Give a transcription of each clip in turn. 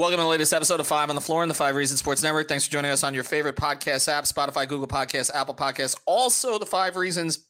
Welcome to the latest episode of Five on the Floor in the Five Reasons Sports Network. Thanks for joining us on your favorite podcast app Spotify, Google Podcasts, Apple Podcasts. Also, the Five Reasons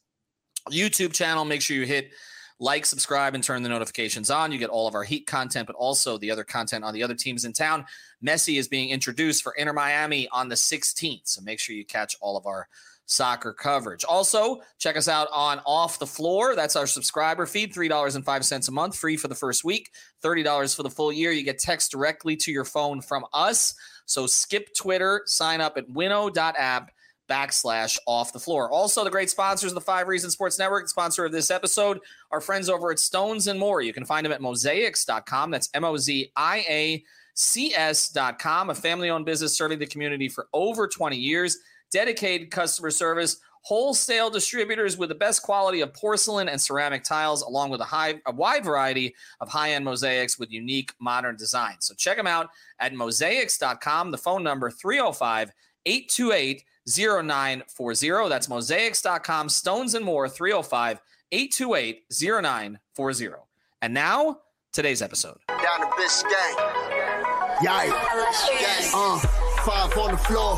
YouTube channel. Make sure you hit like, subscribe, and turn the notifications on. You get all of our Heat content, but also the other content on the other teams in town. Messi is being introduced for Inter Miami on the 16th. So make sure you catch all of our soccer coverage. Also, check us out on Off the Floor. That's our subscriber feed, $3.05 a month, free for the first week, $30 for the full year. You get text directly to your phone from us. So skip Twitter, sign up at winnow.app backslash off the floor. Also, the great sponsors of the Five Reasons Sports Network, sponsor of this episode, our friends over at Stones and More. You can find them at mozaics.com. That's M O Z I A C S.com, a family owned business serving the community for over 20 years dedicated customer service, wholesale distributors with the best quality of porcelain and ceramic tiles, along with a, high, a wide variety of high end mosaics with unique modern designs. So check them out at mozaics.com. The phone number 305 828 0940. That's mozaics.com. Stones and more 305 828 0940. And now, today's episode. Down to Biscayne. Yikes. Uh. Five on the floor,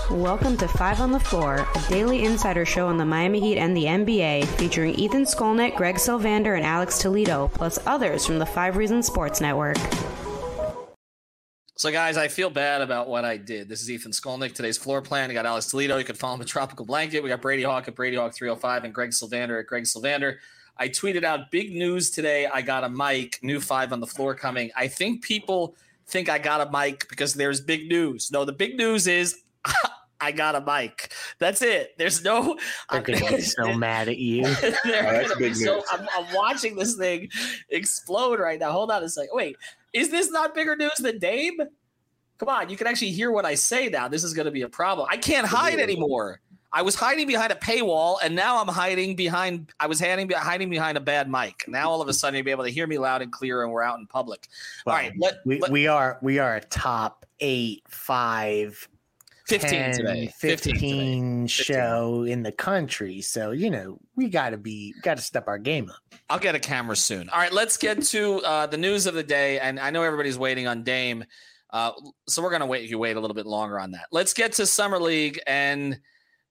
Welcome to Five on the Floor, a daily insider show on the Miami Heat and the NBA, featuring Ethan Skolnick, Greg Sylvander, and Alex Toledo, plus others from the Five Reasons Sports Network. So, guys, I feel bad about what I did. This is Ethan Skolnick. Today's floor plan. You got Alex Toledo. You can follow him at Tropical Blanket. We got Brady Hawk at Brady Hawk 305 and Greg Sylvander at Greg Sylvander. I tweeted out big news today. I got a mic, new five on the floor coming. I think people think I got a mic because there's big news. No, the big news is I got a mic. That's it. There's no. They're gonna be so mad at you. oh, so, I'm, I'm, watching this thing explode right now. Hold on a second. Wait, is this not bigger news than Dame? Come on, you can actually hear what I say now. This is going to be a problem. I can't hide anymore. I was hiding behind a paywall, and now I'm hiding behind. I was hiding hiding behind a bad mic. Now all of a sudden you'll be able to hear me loud and clear, and we're out in public. Well, all right, let, we, let, we are we are a top eight five 15 10, today. 15, 15 show in the country. So you know we got to be got to step our game up. I'll get a camera soon. All right let's get to uh, the news of the day and i know everybody's waiting on dame. Uh, so we're going to wait you wait a little bit longer on that. Let's get to summer league and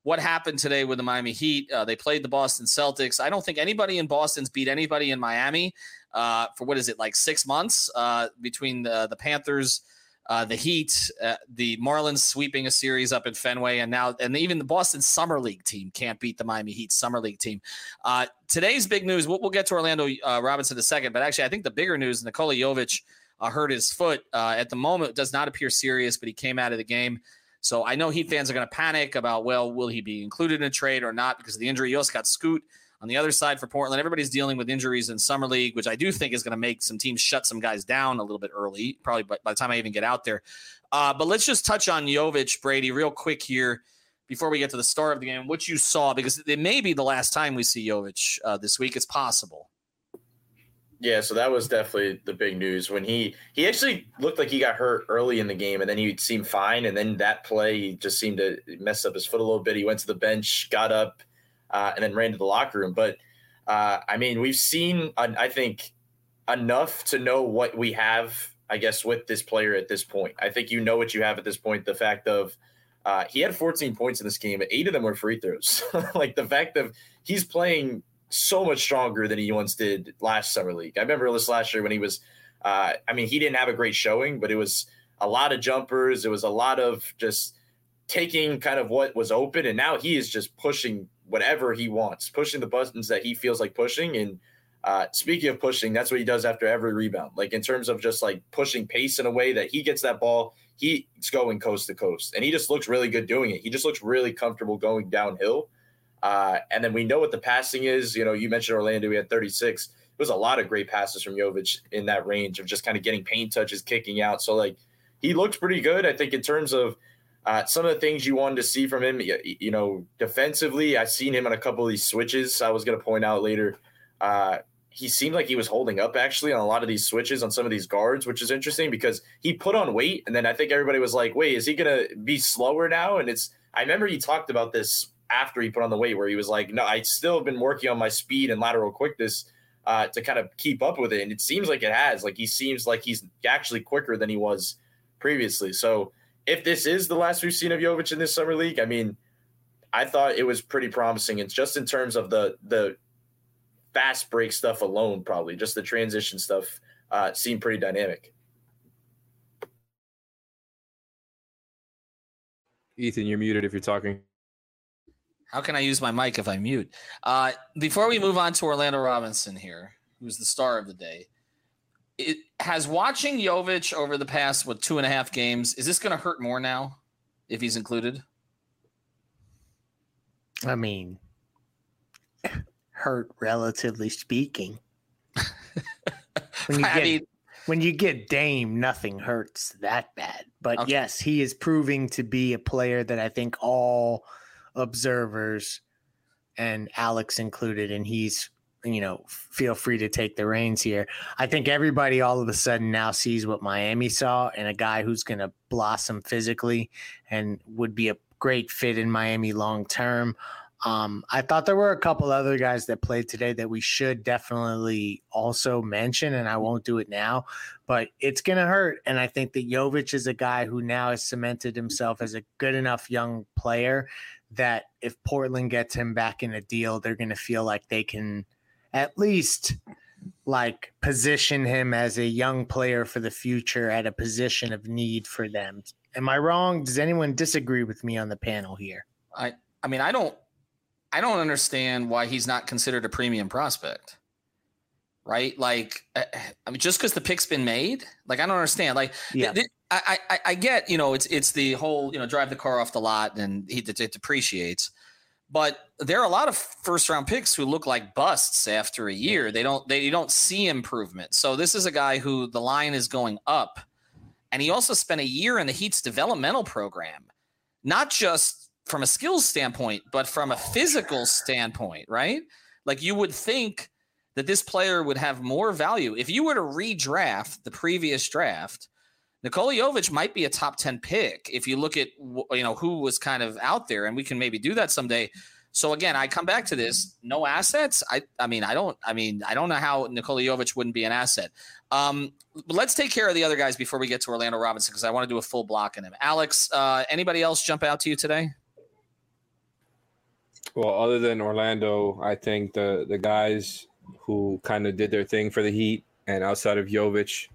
what happened today with the miami heat. Uh, they played the boston celtics. I don't think anybody in boston's beat anybody in miami uh, for what is it like six months uh, between the, the panthers uh, the Heat, uh, the Marlins sweeping a series up in Fenway, and now and even the Boston Summer League team can't beat the Miami Heat Summer League team. Uh, today's big news. We'll, we'll get to Orlando uh, Robinson in a second, but actually, I think the bigger news: Nikola Jovic uh, hurt his foot. Uh, at the moment, does not appear serious, but he came out of the game. So I know Heat fans are going to panic about, well, will he be included in a trade or not because of the injury? You also got Scoot on the other side for Portland, everybody's dealing with injuries in summer league, which I do think is going to make some teams shut some guys down a little bit early, probably by, by the time I even get out there. Uh, but let's just touch on Jovic, Brady, real quick here before we get to the start of the game. What you saw, because it may be the last time we see Jovic uh, this week. It's possible. Yeah, so that was definitely the big news when he he actually looked like he got hurt early in the game, and then he seemed fine, and then that play he just seemed to mess up his foot a little bit. He went to the bench, got up, uh, and then ran to the locker room. But uh, I mean, we've seen, uh, I think, enough to know what we have, I guess, with this player at this point. I think you know what you have at this point. The fact of uh, he had 14 points in this game, eight of them were free throws. like the fact of he's playing so much stronger than he once did last summer league. I remember this last year when he was. Uh, I mean, he didn't have a great showing, but it was a lot of jumpers. It was a lot of just taking kind of what was open, and now he is just pushing whatever he wants, pushing the buttons that he feels like pushing. And Uh, speaking of pushing, that's what he does after every rebound. Like in terms of just like pushing pace in a way that he gets that ball, he's going coast to coast, and he just looks really good doing it. He just looks really comfortable going downhill. Uh, and then we know what the passing is. You know, you mentioned Orlando, we had 36. It was a lot of great passes from Jovic in that range of just kind of getting paint touches, kicking out. So like he looked pretty good. I think in terms of uh, some of the things you wanted to see from him, you, you know, defensively, I've seen him on a couple of these switches. I was going to point out later. Uh, he seemed like he was holding up actually on a lot of these switches on some of these guards, which is interesting because he put on weight. And then I think everybody was like, wait, is he going to be slower now? And it's, I remember he talked about this after he put on the weight where he was like, no, I still have been working on my speed and lateral quickness uh, to kind of keep up with it. And it seems like it has. Like he seems like he's actually quicker than he was previously. So if this is the last we've seen of Jovic in this summer league, I mean, I thought it was pretty promising. It's just in terms of the the fast break stuff alone, probably just the transition stuff uh, seemed pretty dynamic. Ethan, you're muted if you're talking. How can I use my mic if I mute? Uh, before we move on to Orlando Robinson here, who's the star of the day, it has watching Jovic over the past what two and a half games. Is this going to hurt more now if he's included? I mean, hurt relatively speaking. when you get mean- when you get Dame, nothing hurts that bad. But Okay. yes, he is proving to be a player that I think all observers and Alex included, and he's you know feel free to take the reins here. I think everybody all of a sudden now sees what Miami saw and a guy who's going to blossom physically and would be a great fit in Miami long term. Um, I thought there were a couple other guys that played today that we should definitely also mention, and I won't do it now, but it's going to hurt. And I think that Jovic is a guy who now has cemented himself as a good enough young player that if Portland gets him back in a deal, they're going to feel like they can at least like position him as a young player for the future at a position of need for them. Am I wrong? Does anyone disagree with me on the panel here? I I mean I don't I don't understand why he's not considered a premium prospect. Right? Like uh, I mean just cuz the pick's been made? Like I don't understand. Like Yeah. th- th- I, I I get, you know, it's it's the whole, you know, drive the car off the lot and he it, it depreciates. But there are a lot of first round picks who look like busts after a year. They don't they don't see improvement. So this is a guy who the line is going up. And he also spent a year in the Heat's developmental program. Not just from a skills standpoint, but from a physical standpoint, right? Like you would think that this player would have more value if you were to redraft the previous draft. Nikola Jovic might be a top 10 pick if you look at you know who was kind of out there and we can maybe do that someday. So again, I come back to this, no assets. I I mean, I don't I mean, I don't know how Nikola Jovic wouldn't be an asset. Um, let's take care of the other guys before we get to Orlando Robinson because I want to do a full block in him. Alex, uh, anybody else jump out to you today? Well, other than Orlando, I think the the guys who kind of did their thing for the Heat and outside of Jovic,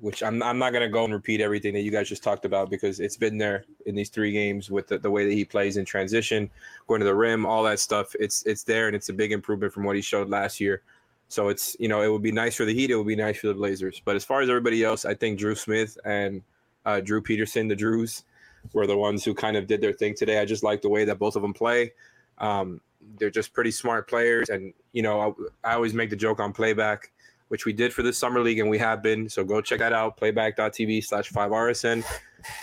which I'm I'm not gonna go and repeat everything that you guys just talked about because it's been there in these three games with the, the way that he plays in transition, going to the rim, all that stuff. It's it's there and it's a big improvement from what he showed last year. So it's you know it would be nice for the Heat, it would be nice for the Blazers. But as far as everybody else, I think Dru Smith and uh, Drew Peterson, the Drews, were the ones who kind of did their thing today. I just like the way that both of them play. Um, they're just pretty smart players, and you know I, I always make the joke on playback, which we did for this summer league, and we have been. So go check that out, playback.tv/slash five RSN.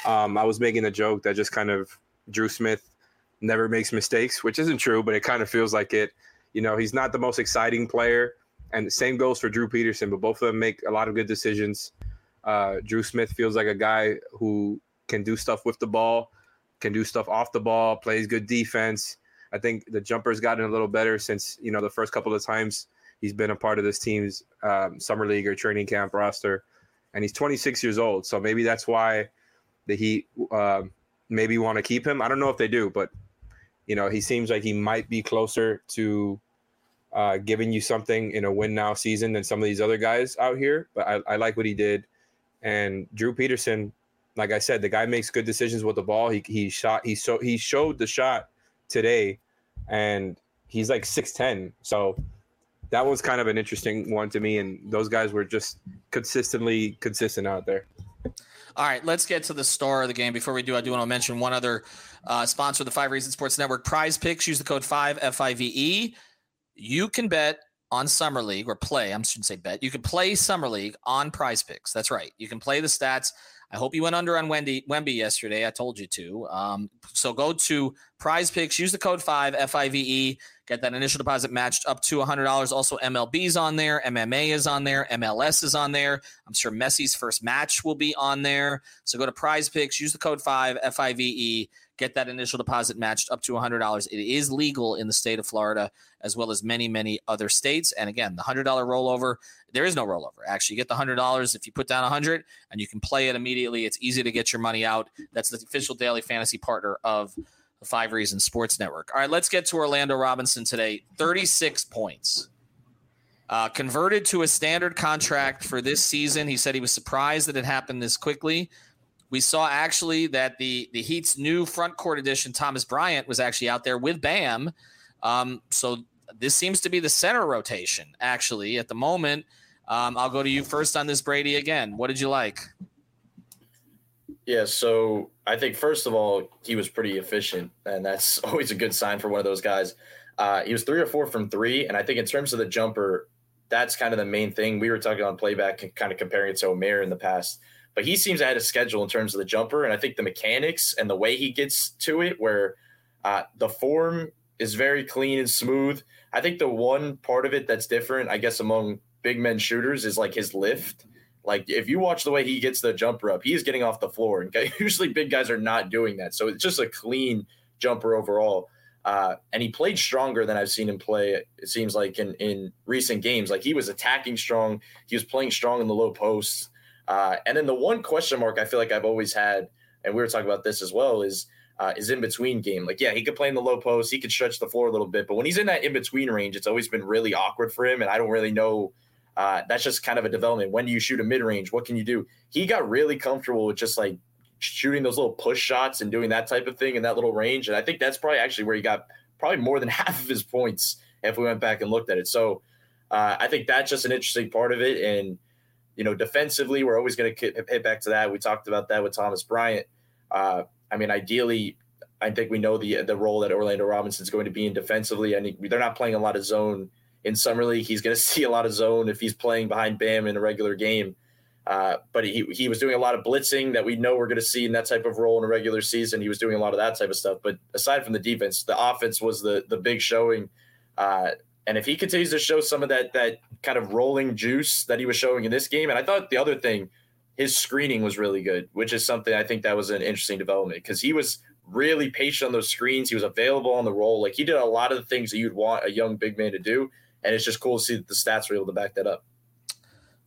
Um, I was making a joke that just kind of Dru Smith never makes mistakes, which isn't true, but it kind of feels like it. You know, he's not the most exciting player, and the same goes for Drew Peterson, but both of them make a lot of good decisions. Uh, Dru Smith feels like a guy who can do stuff with the ball, can do stuff off the ball, plays good defense. I think the jumper's gotten a little better since you know the first couple of times he's been a part of this team's um, summer league or training camp roster, and he's 26 years old. So maybe that's why the Heat uh, maybe want to keep him. I don't know if they do, but you know he seems like he might be closer to uh, giving you something in a win now season than some of these other guys out here. But I, I like what he did, and Drew Peterson. Like I said, the guy makes good decisions with the ball. He he shot. He so he showed the shot today, and he's like six ten. So that was kind of an interesting one to me. And those guys were just consistently consistent out there. All right, let's get to the star of the game. Before we do, I do want to mention one other uh, sponsor of the Five Reasons Sports Network, Prize Picks. Use the code 5 F I V E. You can bet on Summer League or play. I shouldn't say bet. You can play Summer League on Prize Picks. That's right. You can play the stats. I hope you went under on Wendy Wemby yesterday. I told you to. Um, so go to Prize Picks. Use the code five F I V E. Get that initial deposit matched up to hundred dollars. Also, MLB's on there. MMA is on there. MLS is on there. I'm sure Messi's first match will be on there. So go to Prize Picks. Use the code five F I V E get that initial deposit matched up to $100. It is legal in the state of Florida, as well as many, many other states. And again, the $100 rollover, there is no rollover. Actually, you get the $100 if you put down 100 and you can play it immediately. It's easy to get your money out. That's the official daily fantasy partner of the Five Reasons Sports Network. All right, let's get to Orlando Robinson today. 36 points. Uh, converted to a standard contract for this season. He said he was surprised that it happened this quickly. We saw actually that the the Heat's new front court addition, Thomas Bryant, was actually out there with Bam. Um, so this seems to be the center rotation actually at the moment. Um, I'll go to you first on this, Brady. Again, what did you like? Yeah, so I think first of all he was pretty efficient, and that's always a good sign for one of those guys. Uh, he was three or four from three, and I think in terms of the jumper, that's kind of the main thing. We were talking on playback, kind of comparing it to Omer in the past but he seems ahead of schedule in terms of the jumper. And I think the mechanics and the way he gets to it, where uh, the form is very clean and smooth. I think the one part of it that's different, I guess, among big men shooters is like his lift. Like if you watch the way he gets the jumper up, he's getting off the floor, and usually big guys are not doing that. So it's just a clean jumper overall. Uh, and he played stronger than I've seen him play. It seems like in in recent games, like he was attacking strong. He was playing strong in the low posts. Uh, and then the one question mark I feel like I've always had, and we were talking about this as well, is uh, is in between game. Like, yeah, he could play in the low post, he could stretch the floor a little bit, but when he's in that in between range, it's always been really awkward for him. And I don't really know. Uh, that's just kind of a development. When do you shoot a mid range? What can you do? He got really comfortable with just like shooting those little push shots and doing that type of thing in that little range. And I think that's probably actually where he got probably more than half of his points if we went back and looked at it. So uh, I think that's just an interesting part of it. And you know, defensively, we're always going to hit back to that. We talked about that with Thomas Bryant. Uh, I mean, ideally, I think we know the the role that Orlando Robinson is going to be in defensively. I mean, they're not playing a lot of zone in summer league. He's going to see a lot of zone if he's playing behind Bam in a regular game. Uh, but he he was doing a lot of blitzing that we know we're going to see in that type of role in a regular season. He was doing a lot of that type of stuff. But aside from the defense, the offense was the the big showing. Uh, and if he continues to show some of that that kind of rolling juice that he was showing in this game, and I thought the other thing, his screening was really good, which is something I think that was an interesting development because he was really patient on those screens. He was available on the roll. Like he did a lot of the things that you'd want a young big man to do. And it's just cool to see that the stats were able to back that up.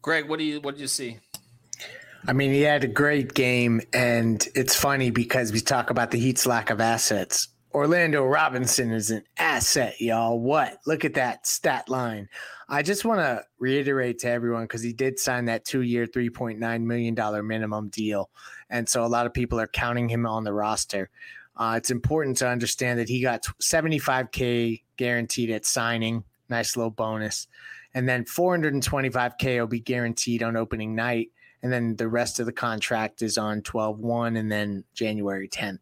Greg, what do you what did you see? I mean, he had a great game, and it's funny because we talk about the Heat's lack of assets. Orlando Robinson is an asset, y'all. What? Look at that stat line. I just want to reiterate to everyone because he did sign that two year, $3.9 million minimum deal. And so a lot of people are counting him on the roster. Uh, it's important to understand that he got 75K guaranteed at signing. Nice little bonus. And then 425K will be guaranteed on opening night. And then the rest of the contract is on 12 1 and then January 10th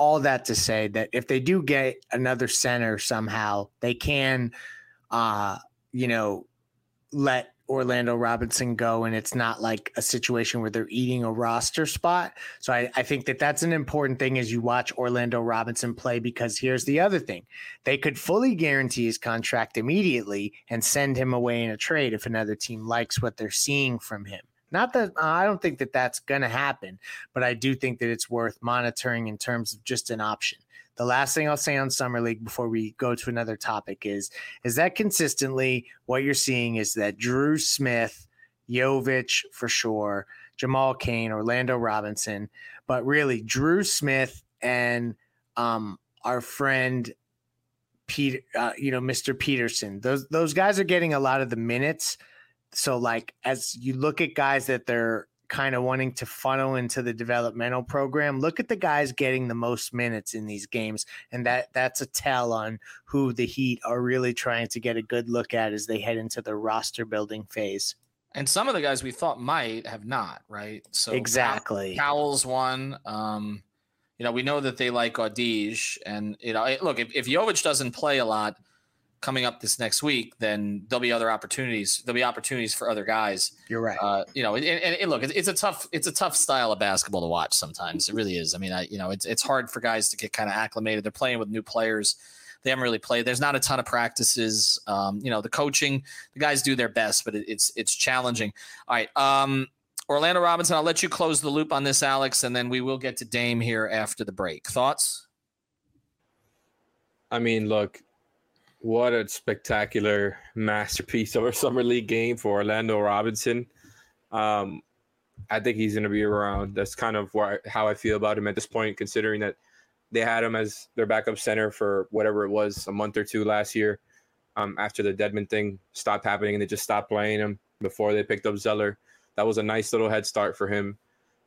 all that to say that if they do get another center somehow, they can, uh, you know, let Orlando Robinson go, and it's not like a situation where they're eating a roster spot. So I, I, think that that's an important thing as you watch Orlando Robinson play. Because here's the other thing: they could fully guarantee his contract immediately and send him away in a trade if another team likes what they're seeing from him. Not that uh, I don't think that that's going to happen, but I do think that it's worth monitoring in terms of just an option. The last thing I'll say on summer league before we go to another topic is is that consistently what you're seeing is that Dru Smith, Jovic for sure, Jamal Cain, Orlando Robinson, but really Dru Smith and um, our friend Peter, uh, you know, Mr. Peterson. Those those guys are getting a lot of the minutes so like as you look at guys that they're kind of wanting to funnel into the developmental program, look at the guys getting the most minutes in these games, and that that's a tell on who the Heat are really trying to get a good look at as they head into the roster building phase. And some of the guys we thought might have not, right? So exactly, Cowell's one. Um, you know, we know that they like Audige, and you know, look, if, if Jovic doesn't play a lot coming up this next week, then there'll be other opportunities. There'll be opportunities for other guys. You're right. Uh, you know, and, and, and look, it's a tough, it's a tough style of basketball to watch. Sometimes it really is. I mean, I, you know, it's it's hard for guys to get kind of acclimated. They're playing with new players. They haven't really played. There's not a ton of practices. Um, you know, the coaching, the guys do their best, but it, it's it's challenging. All right. Um, Orlando Robinson, I'll let you close the loop on this, Alex, and then we will get to Dame here after the break. Thoughts? I mean, look, what a spectacular masterpiece of a summer league game for Orlando Robinson. Um, I think he's going to be around. That's kind of how I feel about him at this point, considering that they had him as their backup center for whatever it was, a month or two last year. Um, after the Dedmon thing stopped happening and they just stopped playing him before they picked up Zeller. That was a nice little head start for him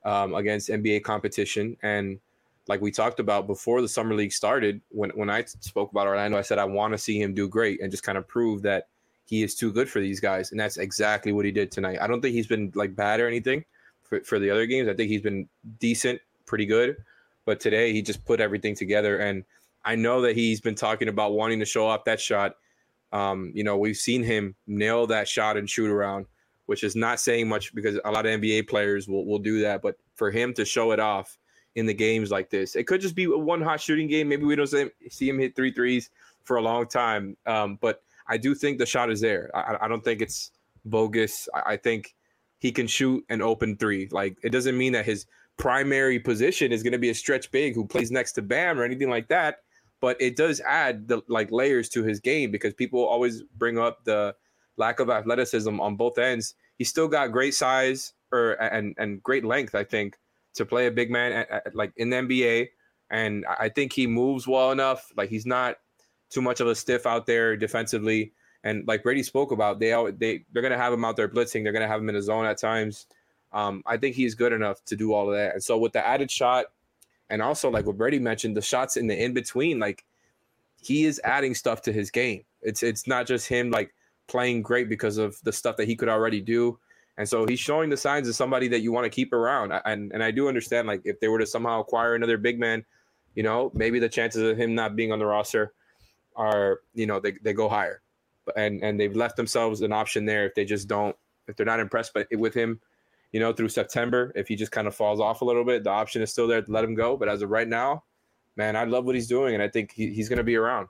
um, against NBA competition. And like we talked about before the summer league started, when when I spoke about Orlando, I said I want to see him do great and just kind of prove that he is too good for these guys, and that's exactly what he did tonight. I don't think he's been like bad or anything for, for the other games. I think he's been decent, pretty good, but today he just put everything together. And I know that he's been talking about wanting to show off that shot. Um, you know, we've seen him nail that shot and shoot around, which is not saying much because a lot of NBA players will will do that, but for him to show it off in the games like this. It could just be one hot shooting game. Maybe we don't see him hit three threes for a long time. Um, but I do think the shot is there. I, I don't think it's bogus. I, I, think he can shoot an open three. Like it doesn't mean that his primary position is going to be a stretch big who plays next to Bam or anything like that. But it does add the like layers to his game because people always bring up the lack of athleticism on both ends. He's still got great size or and and great length, I think to play a big man at, at, like in the NBA, and I think he moves well enough. Like he's not too much of a stiff out there defensively. And like Brady spoke about, they they they're gonna have him out there blitzing. They're gonna have him in the zone at times. Um, I think he's good enough to do all of that. And so with the added shot, and also like what Brady mentioned, the shots in the in between, like he is adding stuff to his game. It's it's not just him like playing great because of the stuff that he could already do. And so he's showing the signs of somebody that you want to keep around. And and I do understand like if they were to somehow acquire another big man, you know, maybe the chances of him not being on the roster are, you know, they, they go higher. And and they've left themselves an option there if they just don't if they're not impressed but with him, you know, through September, if he just kind of falls off a little bit, the option is still there to let him go. But as of right now, man, I love what he's doing and I think he, he's gonna be around.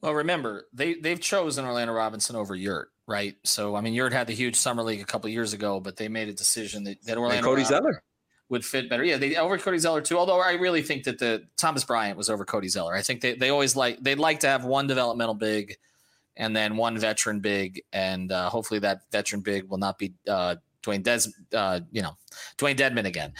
Well, remember, they they've chosen Orlando Robinson over Yurt right? So I mean, Yurt had the huge summer league a couple years ago, but they made a decision that, that Orlando and Cody Zeller would fit better. Yeah, they over Cody Zeller too. Although I really think that the Thomas Bryant was over Cody Zeller. I think they, they always like they'd like to have one developmental big and then one veteran big, and uh, hopefully that veteran big will not be uh, Dewayne Des, uh, you know, Dewayne Dedmon again,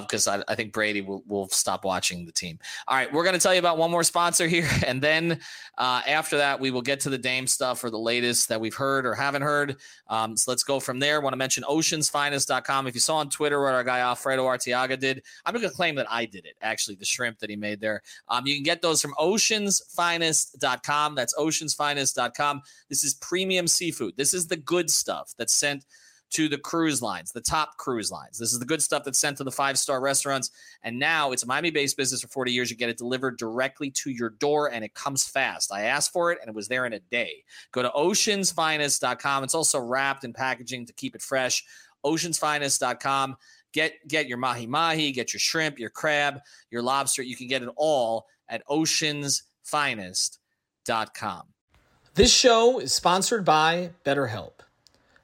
because uh, I, I, think Brady will, will stop watching the team. All right, we're going to tell you about one more sponsor here, and then uh, after that, we will get to the Dame stuff or the latest that we've heard or haven't heard. Um, so let's go from there. Want to mention oceansfinest.com. If you saw on Twitter what our guy Alfredo Artiaga did, I'm going to claim that I did it. Actually, the shrimp that he made there. Um, you can get those from oceansfinest.com. That's oceansfinest.com. This is premium seafood. This is the good stuff that's sent to the cruise lines, the top cruise lines. This is the good stuff that's sent to the five star restaurants. And now it's a Miami based business for 40 years. You get it delivered directly to your door and it comes fast. I asked for it and it was there in a day. Go to oceansfinest.com. It's also wrapped in packaging to keep it fresh. Oceansfinest.com. Get get your mahi mahi, get your shrimp, your crab, your lobster. You can get it all at oceansfinest.com. This show is sponsored by BetterHelp.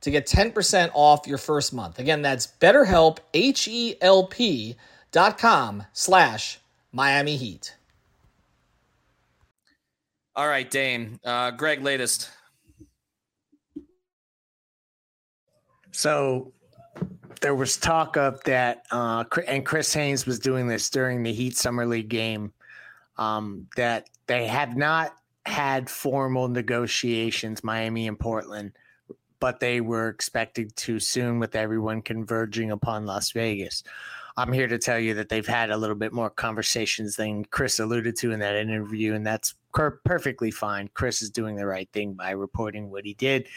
to get 10% off your first month. Again, that's betterhelp, H-E-L-P dot com slash Miami Heat. All right, Dame. Uh, Greg, latest. So there was talk of that, uh, and Chris Haynes was doing this during the Heat Summer League game, um, that they have not had formal negotiations, Miami and Portland – but they were expected to soon with everyone converging upon Las Vegas. I'm here to tell you that they've had a little bit more conversations than Chris alluded to in that interview, and that's per- perfectly fine. Chris is doing the right thing by reporting what he did,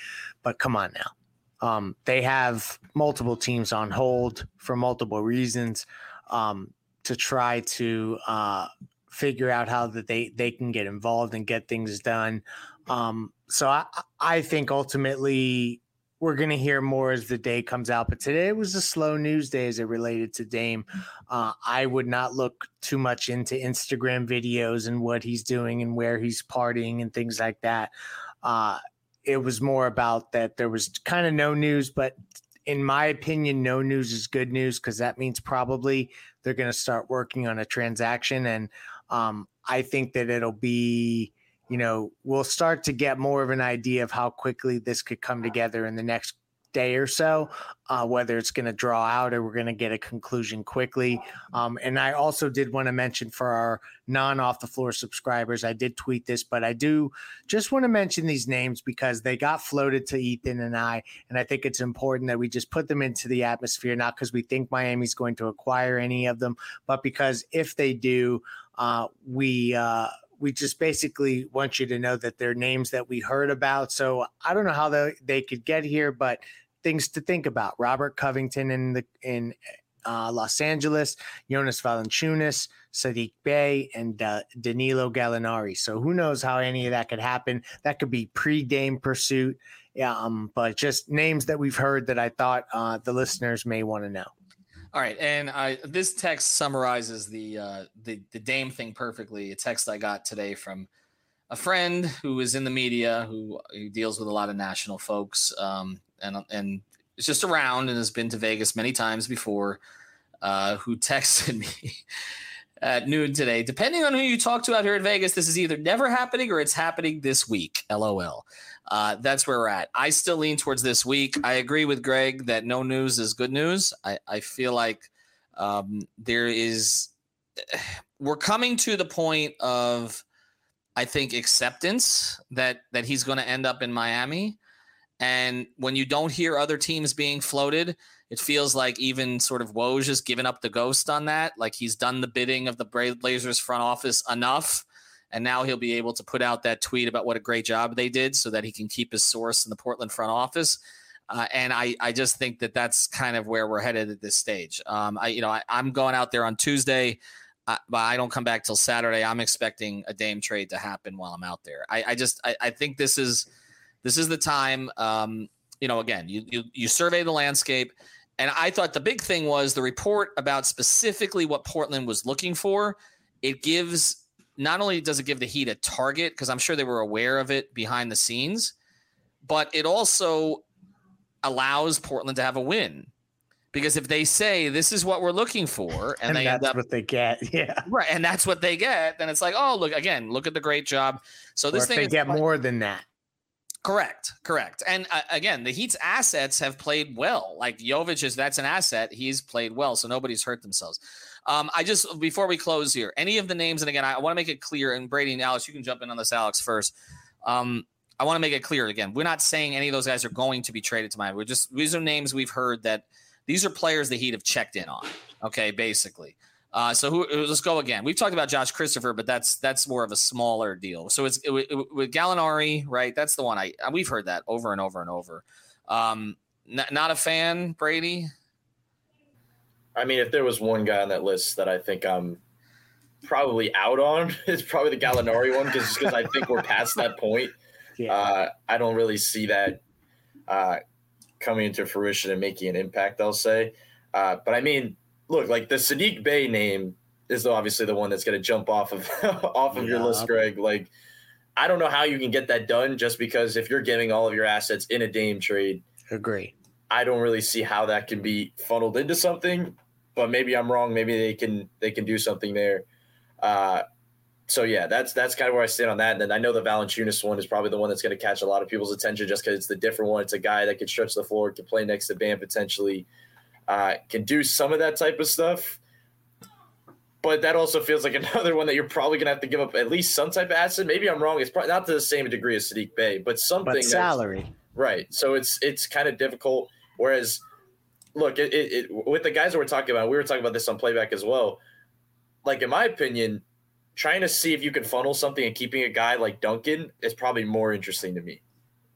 but come on now. Um, they have multiple teams on hold for multiple reasons um, to try to uh, figure out how that they they can get involved and get things done. Um, so I, I think ultimately we're going to hear more as the day comes out. But today it was a slow news day as it related to Dame. Uh, I would not look too much into Instagram videos and what he's doing and where he's partying and things like that. Uh, it was more about that there was kind of no news, but in my opinion, no news is good news because that means probably they're going to start working on a transaction. And um, I think that it'll be you know, we'll start to get more of an idea of how quickly this could come together in the next day or so, uh, whether it's going to draw out or we're going to get a conclusion quickly. Um, and I also did want to mention for our non off the floor subscribers, I did tweet this, but I do just want to mention these names because they got floated to Ethan and I. And I think it's important that we just put them into the atmosphere, not because we think Miami's going to acquire any of them, but because if they do, uh, we, uh, we just basically want you to know that they're names that we heard about. So I don't know how they, they could get here, but things to think about. Robert Covington in the in uh, Los Angeles, Jonas Valanciunas, Saddiq Bey, and uh, Danilo Gallinari. So who knows how any of that could happen? That could be pre-Dame pursuit. Yeah, um, but just names that we've heard that I thought uh, the listeners may want to know. All right, and I this text summarizes the uh, the the Dame thing perfectly. A text I got today from a friend who is in the media who, who deals with a lot of national folks, um, and and is just around and has been to Vegas many times before. Uh, who texted me at noon today? Depending on who you talk to out here in Vegas, this is either never happening or it's happening this week. LOL. Uh, that's where we're at. I still lean towards this week. I agree with Greg that no news is good news. I, I feel like um, there is, we're coming to the point of, I think, acceptance that that he's going to end up in Miami. And when you don't hear other teams being floated, it feels like even sort of Woj has given up the ghost on that. Like he's done the bidding of the Blazers front office enough and now he'll be able to put out that tweet about what a great job they did so that he can keep his source in the Portland front office. Uh, and I, I just think that that's kind of where we're headed at this stage. Um, I, you know, I, am going out there on Tuesday, uh, but I don't come back till Saturday. I'm expecting a Dame trade to happen while I'm out there. I, I just, I, I, think this is, this is the time. Um, you know, again, you, you you survey the landscape, and I thought the big thing was the report about specifically what Portland was looking for. It gives not only does it give the Heat a target, because I'm sure they were aware of it behind the scenes, but it also allows Portland to have a win. Because if they say this is what we're looking for, and, and they that's end up, what they get, yeah, right, and that's what they get, then it's like, oh, look again, look at the great job. So this or thing they get more than that. Correct, correct. And uh, again, the Heat's assets have played well. Like Jovic is that's an asset. He's played well, so nobody's hurt themselves. Um, I just before we close here, any of the names, and again, I, want to make it clear. And Brady and Alex, you can jump in on this, Alex first. Um, I want to make it clear again. We're not saying any of those guys are going to be traded to Miami. We're just these are names we've heard that these are players the Heat have checked in on. Okay, basically. Uh, so who, let's go again. We've talked about Josh Christopher, but that's that's more of a smaller deal. So it's it, it, with Gallinari, right? That's the one I we've heard that over and over and over. Um, not a fan, Brady. I mean, if there was one guy on that list that I think I'm probably out on, it's probably the Gallinari one because because I think we're past that point. Yeah. Uh, I don't really see that uh, coming into fruition and making an impact. I'll say, uh, but I mean, look, like the Saddiq Bey name is obviously the one that's going to jump off of off of your list, Greg. Like, I don't know how you can get that done just because if you're giving all of your assets in a Dame trade, Agree. I don't really see how that can be funneled into something. But maybe I'm wrong. Maybe they can they can do something there. Uh, so yeah, that's that's kind of where I stand on that. And then I know the Valanciunas one is probably the one that's going to catch a lot of people's attention just because it's the different one. It's a guy that can stretch the floor, can play next to Bam potentially, uh, can do some of that type of stuff. But that also feels like another one that you're probably going to have to give up at least some type of asset. Maybe I'm wrong. It's probably not to the same degree as Saddiq Bey, but something But salary. Right. So it's it's kind of difficult. Whereas, look, it, it, it with the guys that we're talking about, we were talking about this on playback as well. Like in my opinion, trying to see if you can funnel something and keeping a guy like Duncan is probably more interesting to me.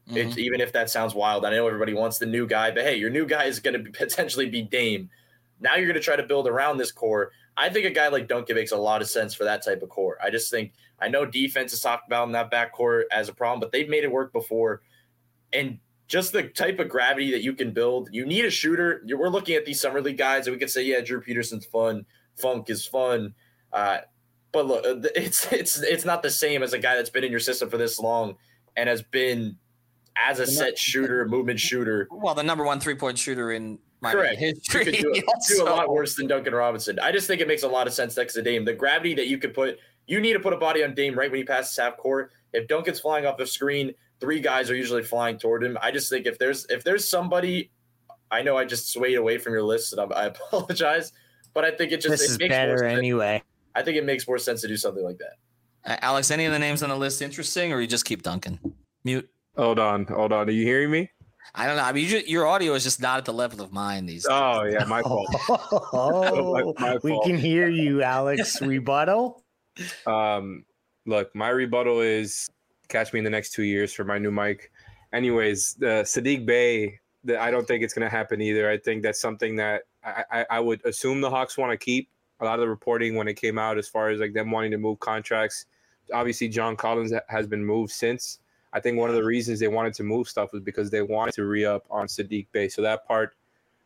Mhm. It, even if that sounds wild, I know everybody wants the new guy, but hey, your new guy is going to potentially be Dame. Now you're going to try to build around this core. I think a guy like Duncan makes a lot of sense for that type of core. I just think I know defense is talked about in that backcourt as a problem, but they've made it work before. And just the type of gravity that you can build, you need a shooter. We're looking at these summer league guys, and we could say, yeah, Drew Peterson's fun, Funk is fun, uh, but look, uh, it's it's it's not the same as a guy that's been in your system for this long and has been as a set shooter, movement shooter. Well, the number one three point shooter in Miami Correct. You history. could do, do a lot worse than Duncan Robinson. I just think it makes a lot of sense next to Dame. The gravity that you could put, you need to put a body on Dame right when he passes half court. If Duncan's flying off the screen, three guys are usually flying toward him. I just think if there's if there's somebody, I know I just swayed away from your list, and I'm, I apologize, but I think it just This it is makes more better sense. anyway. I think it makes more sense to do something like that. Uh, Alex, any of the names on the list interesting, or you just keep Duncan? Mute. Hold on, hold on. Are you hearing me? I don't know. I mean, you, ju- your audio is just not at the level of mine these. days. Oh yeah, my fault. Oh, My- my we fault. can hear you, Alex. Rebuttal. Um, look, my rebuttal is catch me in the next two years for my new mic. Anyways, the Saddiq Bey, the, I don't think it's going to happen either. I think that's something that I, I, I would assume the Hawks want to keep. A lot of the reporting when it came out, as far as like them wanting to move contracts, obviously John Collins has been moved since. I think one of the reasons they wanted to move stuff was because they wanted to re up on Saddiq Bey. So that part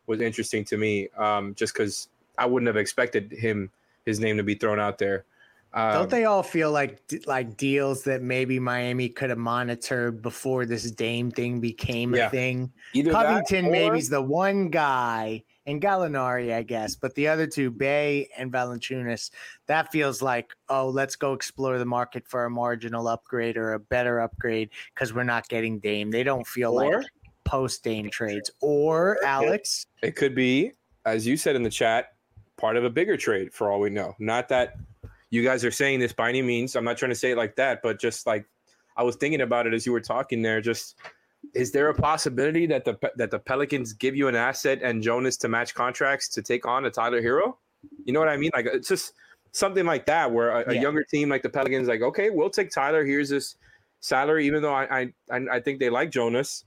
was interesting to me, um, just because I wouldn't have expected him his name to be thrown out there. Um, Don't they all feel like like deals that maybe Miami could have monitored before this Dame thing became Yeah. a thing? either Covington or- maybe's the one guy, and Gallinari, I guess, but the other two, Bey and Valanciunas, that feels like oh, let's go explore the market for a marginal upgrade or a better upgrade because we're not getting Dame. They don't feel Or- like post Dame trades. Or Alex, It could be, as you said in the chat, part of a bigger trade for all we know. Not that you guys are saying this by any means. I'm not trying to say it like that, but just like I was thinking about it as you were talking there. Just is there a possibility that the that the Pelicans give you an asset and Jonas to match contracts to take on a Tyler Herro? You know what I mean? Like it's just something like that where a, a younger team like the Pelicans, like okay, we'll take Tyler. Here's this salary, even though I I I I think they like Jonas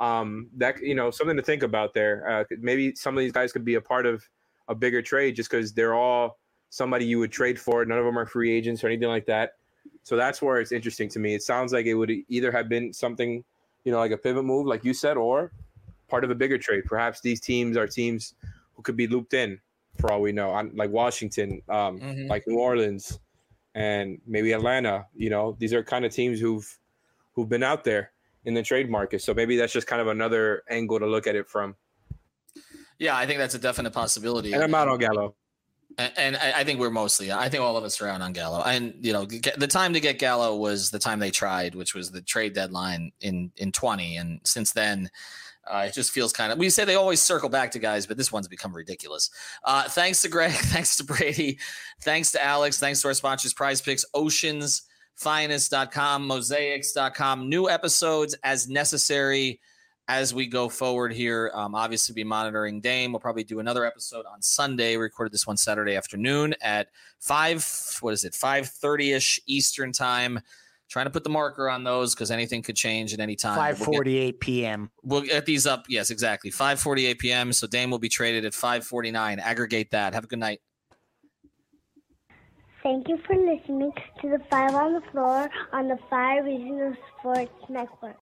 um that you know something to think about there uh, maybe some of these guys could be a part of a bigger trade just because they're all somebody you would trade for none of them are free agents or anything like that so that's where it's interesting to me it sounds like it would either have been something you know like a pivot move like you said or part of a bigger trade perhaps these teams are teams who could be looped in for all we know on like washington um Mhm. like new orleans and maybe atlanta you know these are kind of teams who've who've been out there in the trade market. So maybe that's just kind of another angle to look at it from. Yeah, I think that's a definite possibility. And I'm out on Gallo. And, I, think we're mostly, I think all of us are out on Gallo. And, you know, the time to get Gallo was the time they tried, which was the trade deadline in, in 20. And since then, uh, it just feels kind of, we say they always circle back to guys, but this one's become ridiculous. Uh, thanks to Greg. Thanks to Brady. Thanks to Alex. Thanks to our sponsors, Prize Picks, Oceansfinest.com, Mozaics.com. New episodes as necessary as we go forward here. Um, obviously, be monitoring Dame. We'll probably do another episode on Sunday. We recorded this one Saturday afternoon at five. What is it? Five thirty ish Eastern time. trying to put the marker on those because anything could change at any time. Five forty-eight p.m. We'll get these up. Yes, exactly. 5:48 p.m. So Dame will be traded at 5:49. Aggregate that. Have a good night. Thank you for listening to the Five on the Floor on the Five Reasons Sports Network.